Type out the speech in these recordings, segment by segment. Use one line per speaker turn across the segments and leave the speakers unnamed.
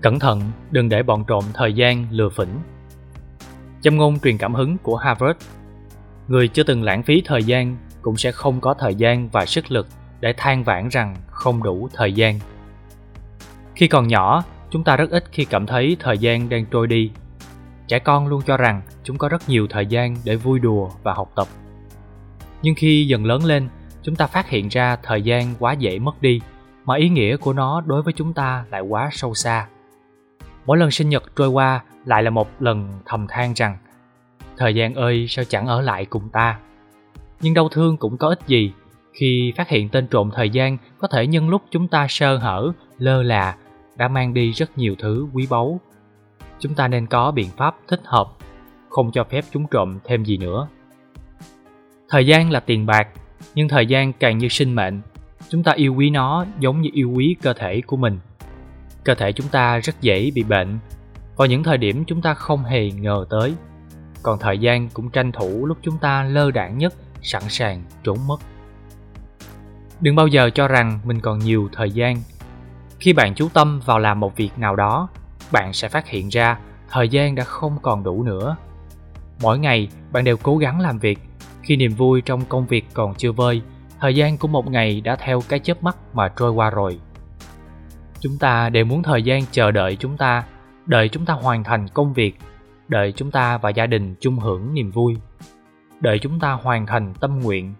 Cẩn thận, đừng để bọn trộm thời gian lừa phỉnh. Châm ngôn truyền cảm hứng của Harvard Người chưa từng lãng phí thời gian cũng sẽ không có thời gian và sức lực để than vãn rằng không đủ thời gian. Khi còn nhỏ, chúng ta rất ít khi cảm thấy thời gian đang trôi đi. Trẻ con luôn cho rằng chúng có rất nhiều thời gian để vui đùa và học tập. Nhưng khi dần lớn lên, chúng ta phát hiện ra thời gian quá dễ mất đi, mà ý nghĩa của nó đối với chúng ta lại quá sâu xa. Mỗi lần sinh nhật trôi qua lại là một lần thầm than rằng Thời gian ơi sao chẳng ở lại cùng ta? Nhưng đau thương cũng có ích gì Khi phát hiện tên trộm thời gian Có thể nhân lúc chúng ta sơ hở, lơ là Đã mang đi rất nhiều thứ quý báu. Chúng ta nên có biện pháp thích hợp Không cho phép chúng trộm thêm gì nữa. Thời gian là tiền bạc, Nhưng thời gian càng như sinh mệnh. Chúng ta yêu quý nó giống như yêu quý cơ thể của mình. Cơ thể chúng ta rất dễ bị bệnh. Vào những thời điểm chúng ta không hề ngờ tới. Còn thời gian cũng tranh thủ lúc chúng ta lơ đảng nhất, sẵn sàng trốn mất. Đừng bao giờ cho rằng mình còn nhiều thời gian. Khi bạn chú tâm vào làm một việc nào đó, bạn sẽ phát hiện ra thời gian đã không còn đủ nữa. Mỗi ngày, bạn đều cố gắng làm việc khi niềm vui trong công việc còn chưa vơi, thời gian của một ngày đã theo cái chớp mắt mà trôi qua rồi. Chúng ta đều muốn thời gian chờ đợi chúng ta, đợi chúng ta hoàn thành công việc, đợi chúng ta và gia đình chung hưởng niềm vui. Đợi chúng ta hoàn thành tâm nguyện,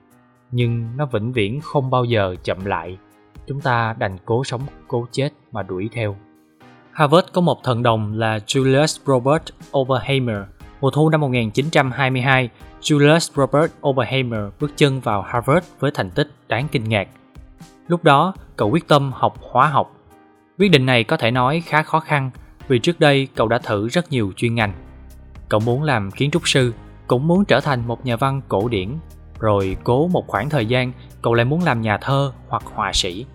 nhưng nó vĩnh viễn không bao giờ chậm lại. Chúng ta đành cố sống, cố chết mà đuổi theo. Harvard có một thần đồng là Julius Robert Oppenheimer. Mùa thu năm 1922, Julius Robert Oppenheimer bước chân vào Harvard với thành tích đáng kinh ngạc. Lúc đó, cậu quyết tâm học hóa học Quyết định này có thể nói khá khó khăn vì trước đây cậu đã thử rất nhiều chuyên ngành. Cậu muốn làm kiến trúc sư, cũng muốn trở thành một nhà văn cổ điển, rồi cố một khoảng thời gian cậu lại muốn làm nhà thơ hoặc họa sĩ.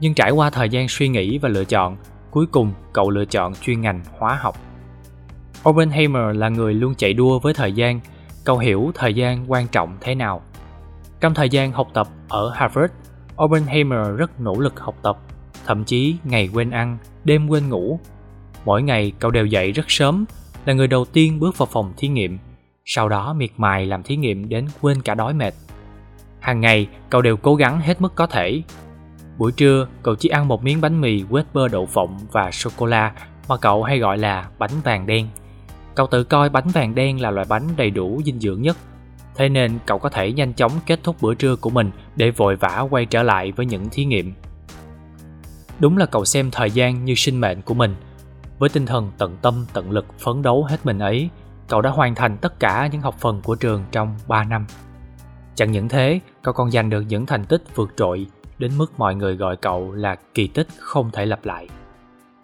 Nhưng trải qua thời gian suy nghĩ và lựa chọn, cuối cùng cậu lựa chọn chuyên ngành hóa học. Oppenheimer là người luôn chạy đua với thời gian, cậu hiểu thời gian quan trọng thế nào. Trong thời gian học tập ở Harvard, Oppenheimer rất nỗ lực học tập thậm chí ngày quên ăn, đêm quên ngủ. Mỗi ngày cậu đều dậy rất sớm, là người đầu tiên bước vào phòng thí nghiệm, sau đó miệt mài làm thí nghiệm đến quên cả đói mệt. Hàng ngày cậu đều cố gắng hết mức có thể. Buổi trưa cậu chỉ ăn một miếng bánh mì quết bơ đậu phộng và sô-cô-la mà cậu hay gọi là bánh vàng đen. Cậu tự coi bánh vàng đen là loại bánh đầy đủ dinh dưỡng nhất Thế nên cậu có thể nhanh chóng kết thúc bữa trưa của mình để vội vã quay trở lại với những thí nghiệm. Đúng là cậu xem thời gian như sinh mệnh của mình. Với tinh thần tận tâm tận lực phấn đấu hết mình ấy, cậu đã hoàn thành tất cả những học phần của trường trong 3 năm. Chẳng những thế, cậu còn giành được những thành tích vượt trội đến mức mọi người gọi cậu là kỳ tích không thể lặp lại.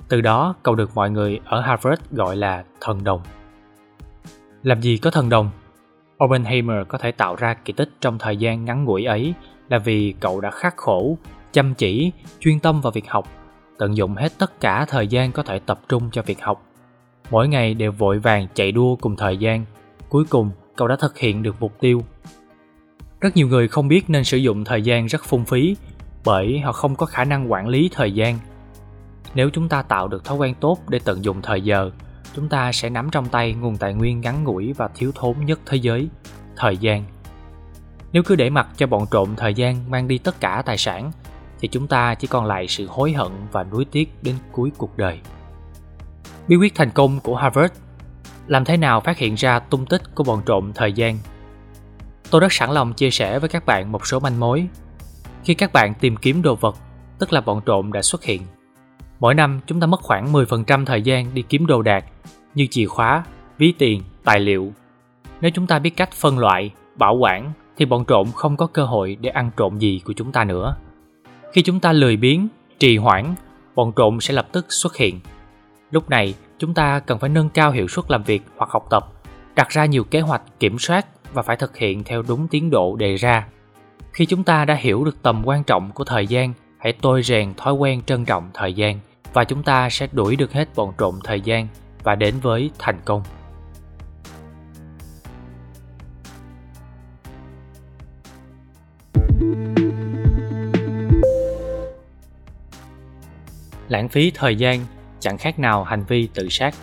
Từ đó, cậu được mọi người ở Harvard gọi là thần đồng. Làm gì có thần đồng? Oppenheimer có thể tạo ra kỳ tích trong thời gian ngắn ngủi ấy là vì cậu đã khắc khổ chăm chỉ, chuyên tâm vào việc học, tận dụng hết tất cả thời gian có thể tập trung cho việc học. Mỗi ngày đều vội vàng chạy đua cùng thời gian, cuối cùng cậu đã thực hiện được mục tiêu. Rất nhiều người không biết nên sử dụng thời gian rất phung phí bởi họ không có khả năng quản lý thời gian. Nếu chúng ta tạo được thói quen tốt để tận dụng thời giờ, chúng ta sẽ nắm trong tay nguồn tài nguyên ngắn ngủi và thiếu thốn nhất thế giới, thời gian. Nếu cứ để mặc cho bọn trộm thời gian mang đi tất cả tài sản thì chúng ta chỉ còn lại sự hối hận và nuối tiếc đến cuối cuộc đời. Bí quyết thành công của Harvard Làm thế nào phát hiện ra tung tích của bọn trộm thời gian? Tôi rất sẵn lòng chia sẻ với các bạn một số manh mối. Khi các bạn tìm kiếm đồ vật, tức là bọn trộm đã xuất hiện. Mỗi năm chúng ta mất khoảng 10% thời gian đi kiếm đồ đạc như chìa khóa, ví tiền, tài liệu. Nếu chúng ta biết cách phân loại, bảo quản thì bọn trộm không có cơ hội để ăn trộm gì của chúng ta nữa. Khi chúng ta lười biếng, trì hoãn, bọn trộm sẽ lập tức xuất hiện. Lúc này, chúng ta cần phải nâng cao hiệu suất làm việc hoặc học tập, đặt ra nhiều kế hoạch kiểm soát và phải thực hiện theo đúng tiến độ đề ra. Khi chúng ta đã hiểu được tầm quan trọng của thời gian, hãy tôi rèn thói quen trân trọng thời gian và chúng ta sẽ đuổi được hết bọn trộm thời gian và đến với thành công. lãng phí thời gian, chẳng khác nào hành vi tự sát.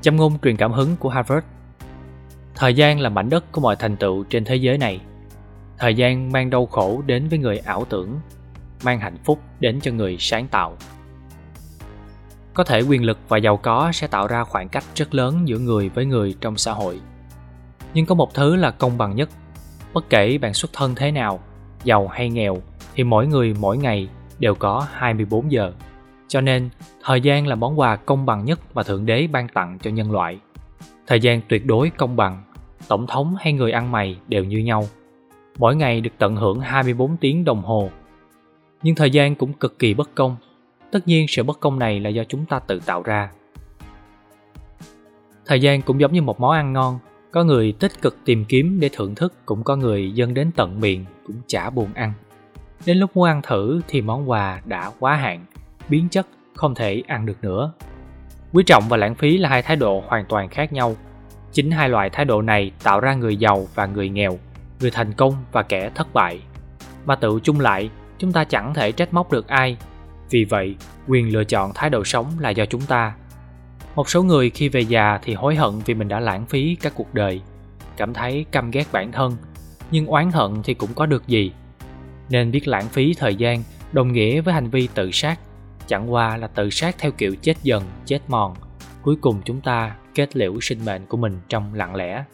Châm ngôn truyền cảm hứng của harvard. Thời gian là mảnh đất của mọi thành tựu trên thế giới này. Thời gian mang đau khổ đến với người ảo tưởng, mang hạnh phúc đến cho người sáng tạo có thể quyền lực và giàu có sẽ tạo ra khoảng cách rất lớn giữa người với người trong xã hội nhưng có một thứ là công bằng nhất bất kể bạn xuất thân thế nào giàu hay nghèo thì mỗi người mỗi ngày đều có 24 giờ. Cho nên, thời gian là món quà công bằng nhất mà Thượng Đế ban tặng cho nhân loại. Thời gian tuyệt đối công bằng, tổng thống hay người ăn mày đều như nhau. Mỗi ngày được tận hưởng 24 tiếng đồng hồ. Nhưng thời gian cũng cực kỳ bất công. Tất nhiên sự bất công này là do chúng ta tự tạo ra. Thời gian cũng giống như một món ăn ngon, có người tích cực tìm kiếm để thưởng thức cũng có người dân đến tận miệng cũng chả buồn ăn. Đến lúc muốn ăn thử thì món quà đã quá hạn, biến chất, không thể ăn được nữa. Quý trọng và lãng phí là hai thái độ hoàn toàn khác nhau. Chính hai loại thái độ này tạo ra người giàu và người nghèo, người thành công và kẻ thất bại. Mà tự chung lại, chúng ta chẳng thể trách móc được ai. Vì vậy, quyền lựa chọn thái độ sống là do chúng ta. Một số người khi về già thì hối hận vì mình đã lãng phí các cuộc đời, cảm thấy căm ghét bản thân, nhưng oán hận thì cũng có được gì nên biết lãng phí thời gian đồng nghĩa với hành vi tự sát chẳng qua là tự sát theo kiểu chết dần chết mòn cuối cùng chúng ta kết liễu sinh mệnh của mình trong lặng lẽ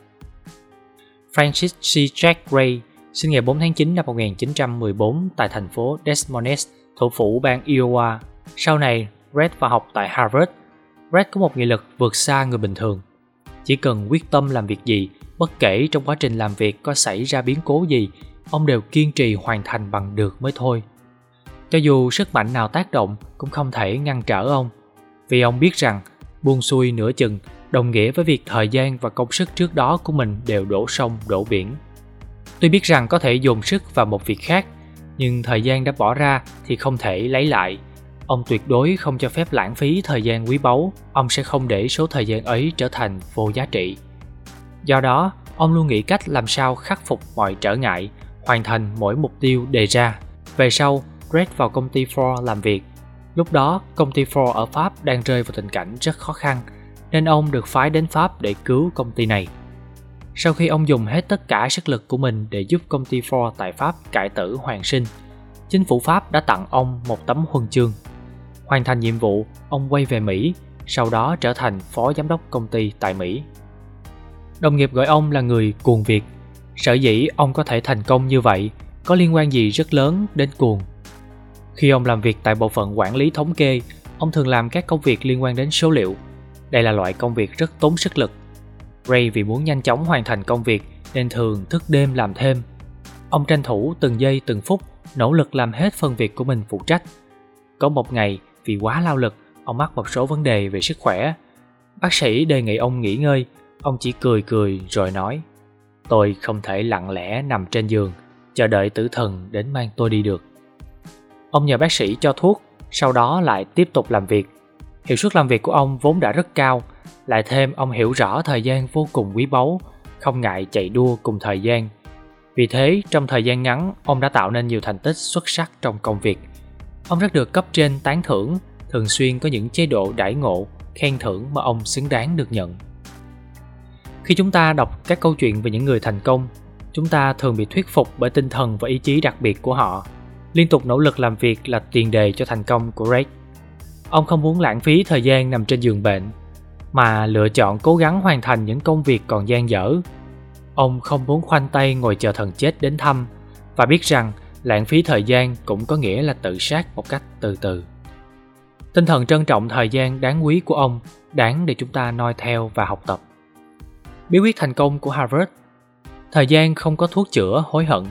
Francis C. Jack Gray sinh ngày 4 tháng 9 năm 1914 tại thành phố Des Moines, thủ phủ bang Iowa. Sau này, Red vào học tại Harvard. Red có một nghị lực vượt xa người bình thường. Chỉ cần quyết tâm làm việc gì, bất kể trong quá trình làm việc có xảy ra biến cố gì ông đều kiên trì hoàn thành bằng được mới thôi. Cho dù sức mạnh nào tác động cũng không thể ngăn trở ông, vì ông biết rằng buông xuôi nửa chừng đồng nghĩa với việc thời gian và công sức trước đó của mình đều đổ sông đổ biển. Tuy biết rằng có thể dồn sức vào một việc khác, nhưng thời gian đã bỏ ra thì không thể lấy lại. Ông tuyệt đối không cho phép lãng phí thời gian quý báu, ông sẽ không để số thời gian ấy trở thành vô giá trị. Do đó, ông luôn nghĩ cách làm sao khắc phục mọi trở ngại hoàn thành mỗi mục tiêu đề ra. Về sau, Red vào công ty Ford làm việc. Lúc đó, công ty Ford ở Pháp đang rơi vào tình cảnh rất khó khăn, nên ông được phái đến Pháp để cứu công ty này. Sau khi ông dùng hết tất cả sức lực của mình để giúp công ty Ford tại Pháp cải tử hoàn sinh, chính phủ Pháp đã tặng ông một tấm huân chương. Hoàn thành nhiệm vụ, ông quay về Mỹ, sau đó trở thành phó giám đốc công ty tại Mỹ. Đồng nghiệp gọi ông là người cuồng việc Sở dĩ ông có thể thành công như vậy có liên quan gì rất lớn đến cuồng. Khi ông làm việc tại bộ phận quản lý thống kê, ông thường làm các công việc liên quan đến số liệu. Đây là loại công việc rất tốn sức lực. Ray vì muốn nhanh chóng hoàn thành công việc nên thường thức đêm làm thêm. Ông tranh thủ từng giây từng phút, nỗ lực làm hết phần việc của mình phụ trách. Có một ngày, vì quá lao lực, ông mắc một số vấn đề về sức khỏe. Bác sĩ đề nghị ông nghỉ ngơi, ông chỉ cười cười rồi nói Tôi không thể lặng lẽ nằm trên giường, chờ đợi tử thần đến mang tôi đi được. Ông nhờ bác sĩ cho thuốc, sau đó lại tiếp tục làm việc. Hiệu suất làm việc của ông vốn đã rất cao, lại thêm ông hiểu rõ thời gian vô cùng quý báu, không ngại chạy đua cùng thời gian. Vì thế, trong thời gian ngắn, ông đã tạo nên nhiều thành tích xuất sắc trong công việc. Ông rất được cấp trên tán thưởng, thường xuyên có những chế độ đãi ngộ, khen thưởng mà ông xứng đáng được nhận. Khi chúng ta đọc các câu chuyện về những người thành công, chúng ta thường bị thuyết phục bởi tinh thần và ý chí đặc biệt của họ. Liên tục nỗ lực làm việc là tiền đề cho thành công của Ray. Ông không muốn lãng phí thời gian nằm trên giường bệnh, mà lựa chọn cố gắng hoàn thành những công việc còn dang dở. Ông không muốn khoanh tay ngồi chờ thần chết đến thăm và biết rằng lãng phí thời gian cũng có nghĩa là tự sát một cách từ từ. Tinh thần trân trọng thời gian đáng quý của ông đáng để chúng ta noi theo và học tập. Bí quyết thành công của Harvard Thời gian không có thuốc chữa hối hận.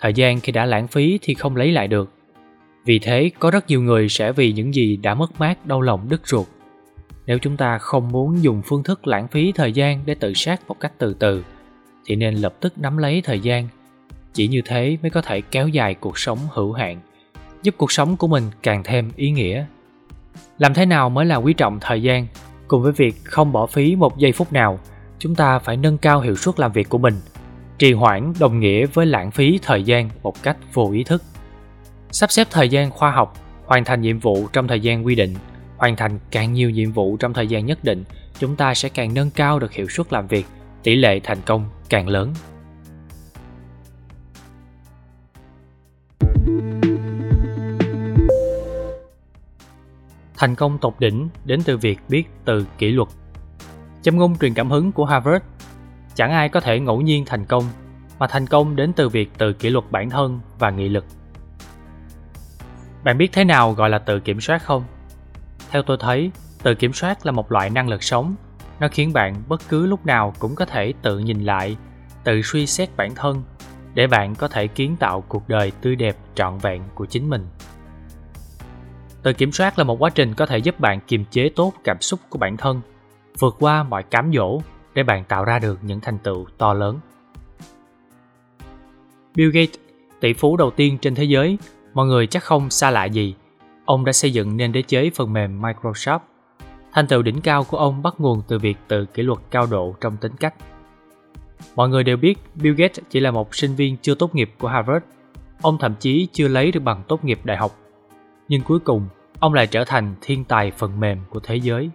Thời gian khi đã lãng phí thì không lấy lại được. Vì thế, có rất nhiều người sẽ vì những gì đã mất mát đau lòng đứt ruột. Nếu chúng ta không muốn dùng phương thức lãng phí thời gian để tự sát một cách từ từ, thì nên lập tức nắm lấy thời gian. Chỉ như thế mới có thể kéo dài cuộc sống hữu hạn, giúp cuộc sống của mình càng thêm ý nghĩa. Làm thế nào mới là quý trọng thời gian, cùng với việc không bỏ phí một giây phút nào – chúng ta phải nâng cao hiệu suất làm việc của mình trì hoãn đồng nghĩa với lãng phí thời gian một cách vô ý thức sắp xếp thời gian khoa học hoàn thành nhiệm vụ trong thời gian quy định hoàn thành càng nhiều nhiệm vụ trong thời gian nhất định, chúng ta sẽ càng nâng cao được hiệu suất làm việc, tỷ lệ thành công càng lớn. Thành công tột đỉnh đến từ việc biết từ kỷ luật. Châm ngôn truyền cảm hứng của harvard, chẳng ai có thể ngẫu nhiên thành công, mà thành công đến từ việc tự kỷ luật bản thân và nghị lực. Bạn biết thế nào gọi là tự kiểm soát không? Theo tôi thấy tự kiểm soát là một loại năng lực sống. Nó khiến bạn bất cứ lúc nào cũng có thể tự nhìn lại, tự suy xét bản thân, để bạn có thể kiến tạo cuộc đời tươi đẹp trọn vẹn của chính mình. Tự kiểm soát là một quá trình có thể giúp bạn kiềm chế tốt cảm xúc của bản thân, vượt qua mọi cám dỗ để bạn tạo ra được những thành tựu to lớn. Bill gates, tỷ phú đầu tiên trên thế giới, mọi người chắc không xa lạ gì ông đã xây dựng nên đế chế phần mềm microsoft. Thành tựu đỉnh cao của ông bắt nguồn từ việc tự kỷ luật cao độ trong tính cách. Mọi người đều biết bill gates chỉ là một sinh viên chưa tốt nghiệp của harvard. Ông thậm chí chưa lấy được bằng tốt nghiệp đại học. Nhưng cuối cùng, ông lại trở thành thiên tài phần mềm của thế giới.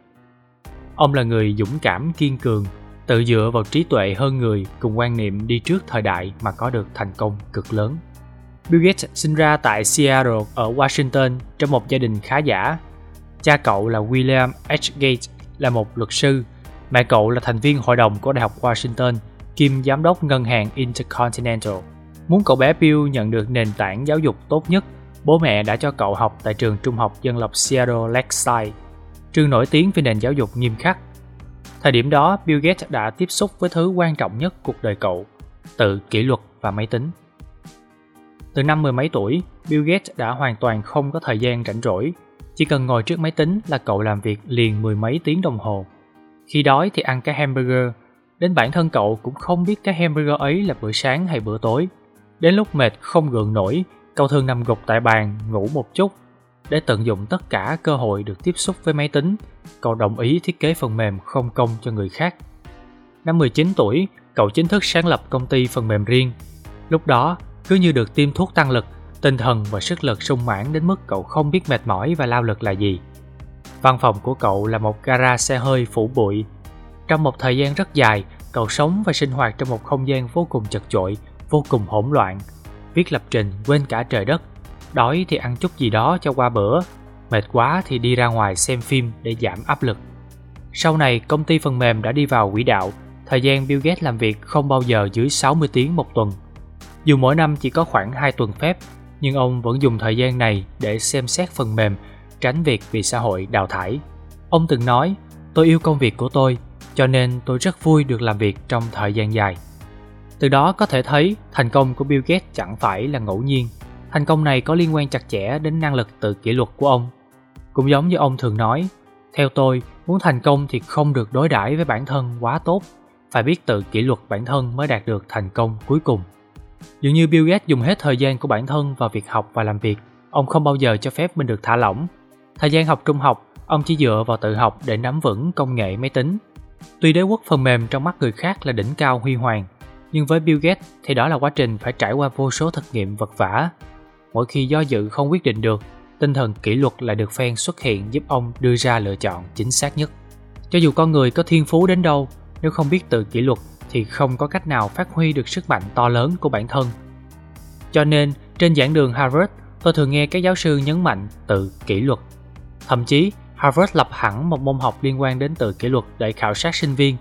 Ông là người dũng cảm, kiên cường, tự dựa vào trí tuệ hơn người cùng quan niệm đi trước thời đại mà có được thành công cực lớn bill gates sinh ra tại seattle ở washington trong một gia đình khá giả. Cha cậu là william h. Gates là một luật sư. Mẹ cậu là thành viên hội đồng của đại học washington kiêm giám đốc ngân hàng intercontinental. Muốn cậu bé bill nhận được nền tảng giáo dục tốt nhất Bố mẹ đã cho cậu học tại trường trung học dân lập Seattle Lakeside, trường nổi tiếng về nền giáo dục nghiêm khắc. Thời điểm đó, Bill Gates đã tiếp xúc với thứ quan trọng nhất cuộc đời cậu, tự kỷ luật và máy tính. Từ năm mười mấy tuổi, Bill Gates đã hoàn toàn không có thời gian rảnh rỗi. Chỉ cần ngồi trước máy tính là cậu làm việc liền mười mấy tiếng đồng hồ. Khi đói thì ăn cái hamburger, đến bản thân cậu cũng không biết cái hamburger ấy là bữa sáng hay bữa tối. Đến lúc mệt không gượng nổi Cậu thường nằm gục tại bàn, ngủ một chút. Để tận dụng tất cả cơ hội được tiếp xúc với máy tính, cậu đồng ý thiết kế phần mềm không công cho người khác. Năm 19 tuổi, cậu chính thức sáng lập công ty phần mềm riêng. Lúc đó, cứ như được tiêm thuốc tăng lực, tinh thần và sức lực sung mãn đến mức cậu không biết mệt mỏi và lao lực là gì. Văn phòng của cậu là một gara xe hơi phủ bụi. Trong một thời gian rất dài, cậu sống và sinh hoạt trong một không gian vô cùng chật chội, vô cùng hỗn loạn, viết lập trình quên cả trời đất. Đói thì ăn chút gì đó cho qua bữa. Mệt quá thì đi ra ngoài xem phim để giảm áp lực. Sau này công ty phần mềm đã đi vào quỹ đạo. Thời gian Bill Gates làm việc không bao giờ dưới 60 tiếng một tuần dù mỗi năm chỉ có khoảng 2 tuần phép nhưng ông vẫn dùng thời gian này để xem xét phần mềm tránh việc bị xã hội đào thải ông từng nói tôi yêu công việc của tôi cho nên tôi rất vui được làm việc trong thời gian dài từ đó có thể thấy thành công của Bill Gates chẳng phải là ngẫu nhiên. Thành công này có liên quan chặt chẽ đến năng lực tự kỷ luật của ông. Cũng giống như ông thường nói, theo tôi, muốn thành công thì không được đối đãi với bản thân quá tốt, phải biết tự kỷ luật bản thân mới đạt được thành công cuối cùng. Dường như Bill Gates dùng hết thời gian của bản thân vào việc học và làm việc, ông không bao giờ cho phép mình được thả lỏng. Thời gian học trung học, ông chỉ dựa vào tự học để nắm vững công nghệ máy tính. Tuy đế quốc phần mềm trong mắt người khác là đỉnh cao huy hoàng, nhưng với Bill Gates thì đó là quá trình phải trải qua vô số thực nghiệm vật vả. Mỗi khi do dự không quyết định được, tinh thần kỷ luật lại được phen xuất hiện giúp ông đưa ra lựa chọn chính xác nhất. Cho dù con người có thiên phú đến đâu, nếu không biết tự kỷ luật thì không có cách nào phát huy được sức mạnh to lớn của bản thân. Cho nên, trên giảng đường Harvard, tôi thường nghe các giáo sư nhấn mạnh tự kỷ luật. Thậm chí, Harvard lập hẳn một môn học liên quan đến tự kỷ luật để khảo sát sinh viên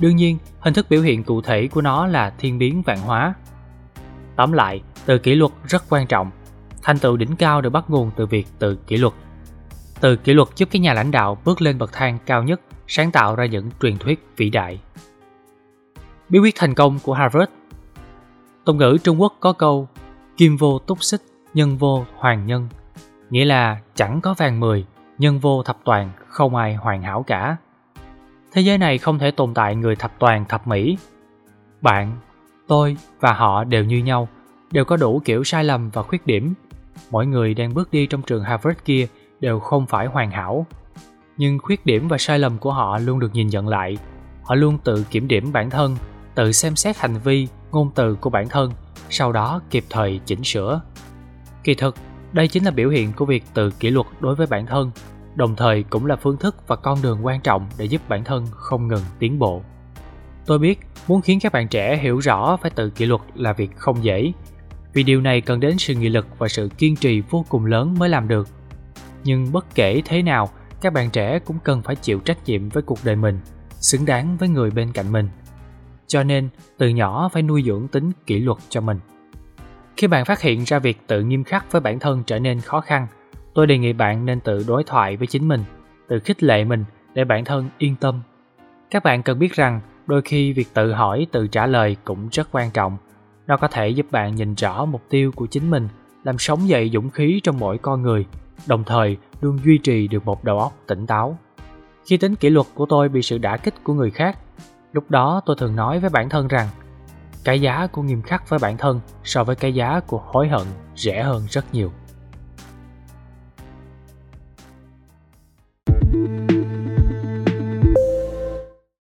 Đương nhiên, hình thức biểu hiện cụ thể của nó là thiên biến vạn hóa. Tóm lại, tự kỷ luật rất quan trọng. Thành tựu đỉnh cao được bắt nguồn từ việc tự kỷ luật. Tự kỷ luật giúp các nhà lãnh đạo bước lên bậc thang cao nhất, sáng tạo ra những truyền thuyết vĩ đại. Bí quyết thành công của Harvard Tục ngữ Trung Quốc có câu Kim vô túc xích, nhân vô hoàng nhân Nghĩa là chẳng có vàng mười, nhân vô thập toàn, không ai hoàn hảo cả. Thế giới này không thể tồn tại người thập toàn thập mỹ. Bạn, tôi và họ đều như nhau, đều có đủ kiểu sai lầm và khuyết điểm. Mỗi người đang bước đi trong trường Harvard kia đều không phải hoàn hảo. Nhưng khuyết điểm và sai lầm của họ luôn được nhìn nhận lại. Họ luôn tự kiểm điểm bản thân, tự xem xét hành vi, ngôn từ của bản thân sau đó kịp thời chỉnh sửa. Kỳ thực đây chính là biểu hiện của việc tự kỷ luật đối với bản thân đồng thời cũng là phương thức và con đường quan trọng để giúp bản thân không ngừng tiến bộ. Tôi biết muốn khiến các bạn trẻ hiểu rõ phải tự kỷ luật là việc không dễ vì điều này cần đến sự nghị lực và sự kiên trì vô cùng lớn mới làm được. Nhưng bất kể thế nào các bạn trẻ cũng cần phải chịu trách nhiệm với cuộc đời mình xứng đáng với người bên cạnh mình cho nên từ nhỏ phải nuôi dưỡng tính kỷ luật cho mình. Khi bạn phát hiện ra việc tự nghiêm khắc với bản thân trở nên khó khăn, tôi đề nghị bạn nên tự đối thoại với chính mình, tự khích lệ mình để bản thân yên tâm. Các bạn cần biết rằng, đôi khi việc tự hỏi, tự trả lời cũng rất quan trọng. Nó có thể giúp bạn nhìn rõ mục tiêu của chính mình, làm sống dậy dũng khí trong mỗi con người, đồng thời luôn duy trì được một đầu óc tỉnh táo. Khi tính kỷ luật của tôi bị sự đả kích của người khác lúc đó tôi thường nói với bản thân rằng, cái giá của nghiêm khắc với bản thân so với cái giá của hối hận rẻ hơn rất nhiều.